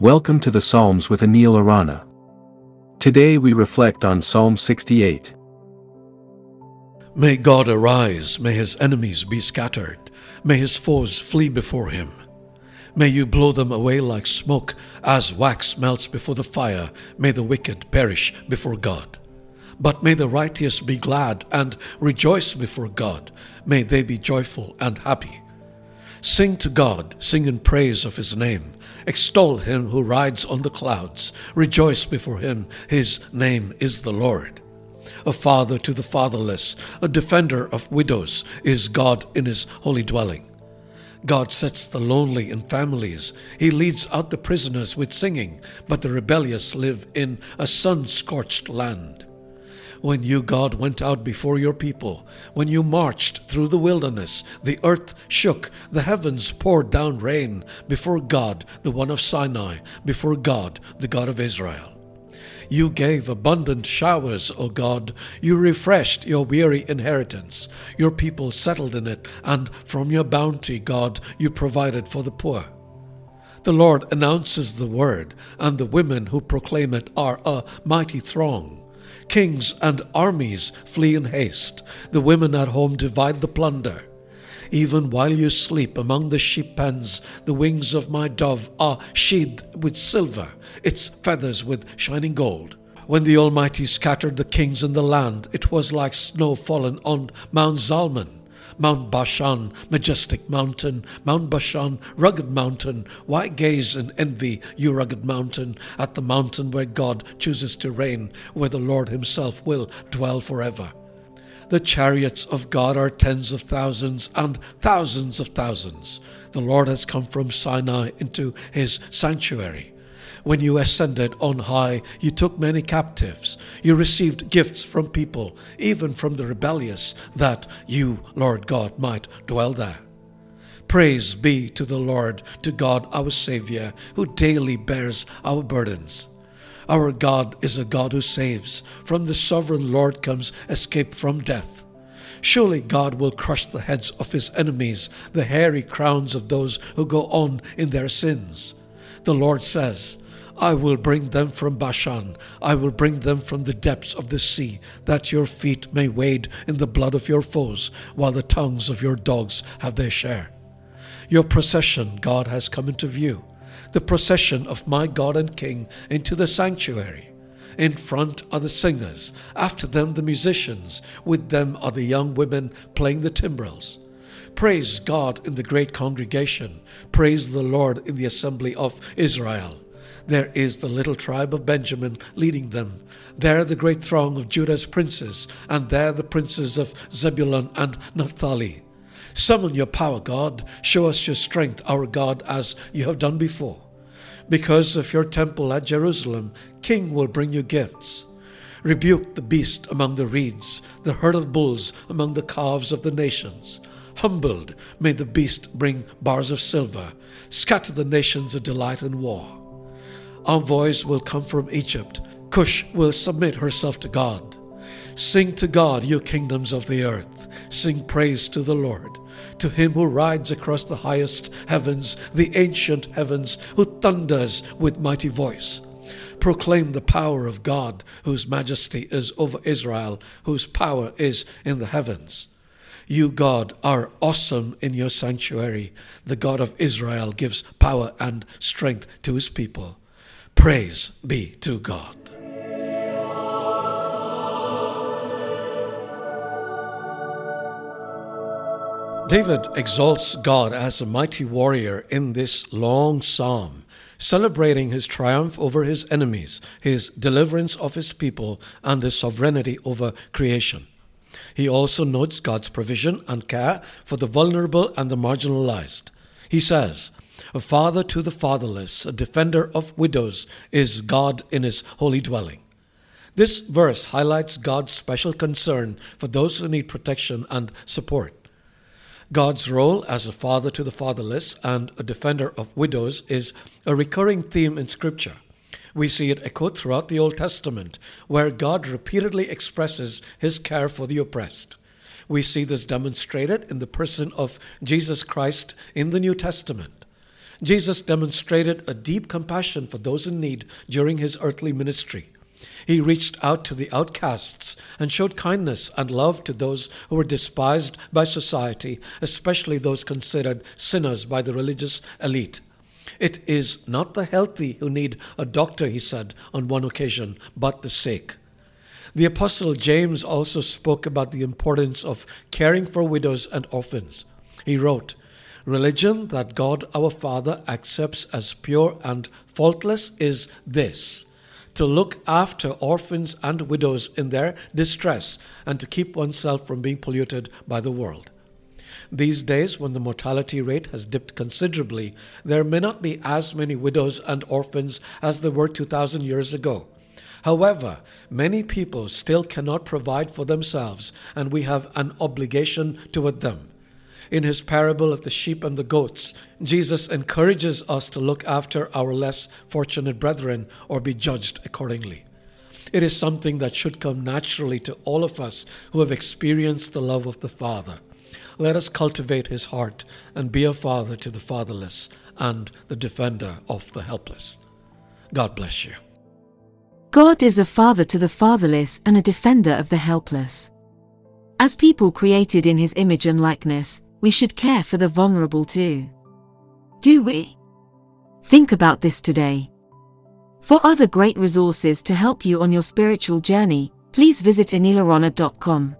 Welcome to the Psalms with Anil Arana. Today we reflect on Psalm 68. May God arise, may his enemies be scattered, may his foes flee before him. May you blow them away like smoke, as wax melts before the fire, may the wicked perish before God. But may the righteous be glad and rejoice before God, may they be joyful and happy. Sing to God, sing in praise of his name. Extol him who rides on the clouds. Rejoice before him, his name is the Lord. A father to the fatherless, a defender of widows, is God in his holy dwelling. God sets the lonely in families. He leads out the prisoners with singing, but the rebellious live in a sun scorched land when you, God, went out before your people, when you marched through the wilderness, the earth shook, the heavens poured down rain before God, the one of Sinai, before God, the God of Israel. You gave abundant showers, O God. You refreshed your weary inheritance. Your people settled in it, and from your bounty, God, you provided for the poor. The Lord announces the word, and the women who proclaim it are a mighty throng. Kings and armies flee in haste. The women at home divide the plunder. Even while you sleep among the sheep pens, the wings of my dove are sheathed with silver, its feathers with shining gold. When the Almighty scattered the kings in the land, it was like snow fallen on Mount Zalmon. Mount Bashan, majestic mountain, Mount Bashan, rugged mountain. Why gaze in envy, you rugged mountain, at the mountain where God chooses to reign, where the Lord Himself will dwell forever? The chariots of God are tens of thousands and thousands of thousands. The Lord has come from Sinai into His sanctuary. When you ascended on high, you took many captives. You received gifts from people, even from the rebellious, that you, Lord God, might dwell there. Praise be to the Lord, to God our Saviour, who daily bears our burdens. Our God is a God who saves. From the sovereign Lord comes escape from death. Surely God will crush the heads of his enemies, the hairy crowns of those who go on in their sins. The Lord says, I will bring them from Bashan. I will bring them from the depths of the sea, that your feet may wade in the blood of your foes, while the tongues of your dogs have their share. Your procession, God, has come into view, the procession of my God and King into the sanctuary. In front are the singers, after them the musicians, with them are the young women playing the timbrels. Praise God in the great congregation, praise the Lord in the assembly of Israel. There is the little tribe of Benjamin leading them. There the great throng of Judah's princes, and there the princes of Zebulun and Naphtali. Summon your power, God. Show us your strength, our God, as you have done before. Because of your temple at Jerusalem, King will bring you gifts. Rebuke the beast among the reeds, the herd of bulls among the calves of the nations. Humbled, may the beast bring bars of silver. Scatter the nations of delight in war. Envoys will come from Egypt. Cush will submit herself to God. Sing to God, you kingdoms of the earth. Sing praise to the Lord. To him who rides across the highest heavens, the ancient heavens, who thunders with mighty voice. Proclaim the power of God, whose majesty is over Israel, whose power is in the heavens. You, God, are awesome in your sanctuary. The God of Israel gives power and strength to his people. Praise be to God. David exalts God as a mighty warrior in this long psalm, celebrating his triumph over his enemies, his deliverance of his people, and his sovereignty over creation. He also notes God's provision and care for the vulnerable and the marginalized. He says, a father to the fatherless, a defender of widows, is God in his holy dwelling. This verse highlights God's special concern for those who need protection and support. God's role as a father to the fatherless and a defender of widows is a recurring theme in Scripture. We see it echoed throughout the Old Testament, where God repeatedly expresses his care for the oppressed. We see this demonstrated in the person of Jesus Christ in the New Testament. Jesus demonstrated a deep compassion for those in need during his earthly ministry. He reached out to the outcasts and showed kindness and love to those who were despised by society, especially those considered sinners by the religious elite. It is not the healthy who need a doctor, he said on one occasion, but the sick. The Apostle James also spoke about the importance of caring for widows and orphans. He wrote, Religion that God our Father accepts as pure and faultless is this to look after orphans and widows in their distress and to keep oneself from being polluted by the world. These days, when the mortality rate has dipped considerably, there may not be as many widows and orphans as there were 2,000 years ago. However, many people still cannot provide for themselves, and we have an obligation toward them. In his parable of the sheep and the goats, Jesus encourages us to look after our less fortunate brethren or be judged accordingly. It is something that should come naturally to all of us who have experienced the love of the Father. Let us cultivate his heart and be a father to the fatherless and the defender of the helpless. God bless you. God is a father to the fatherless and a defender of the helpless. As people created in his image and likeness, we should care for the vulnerable too. Do we? Think about this today. For other great resources to help you on your spiritual journey, please visit anilarana.com.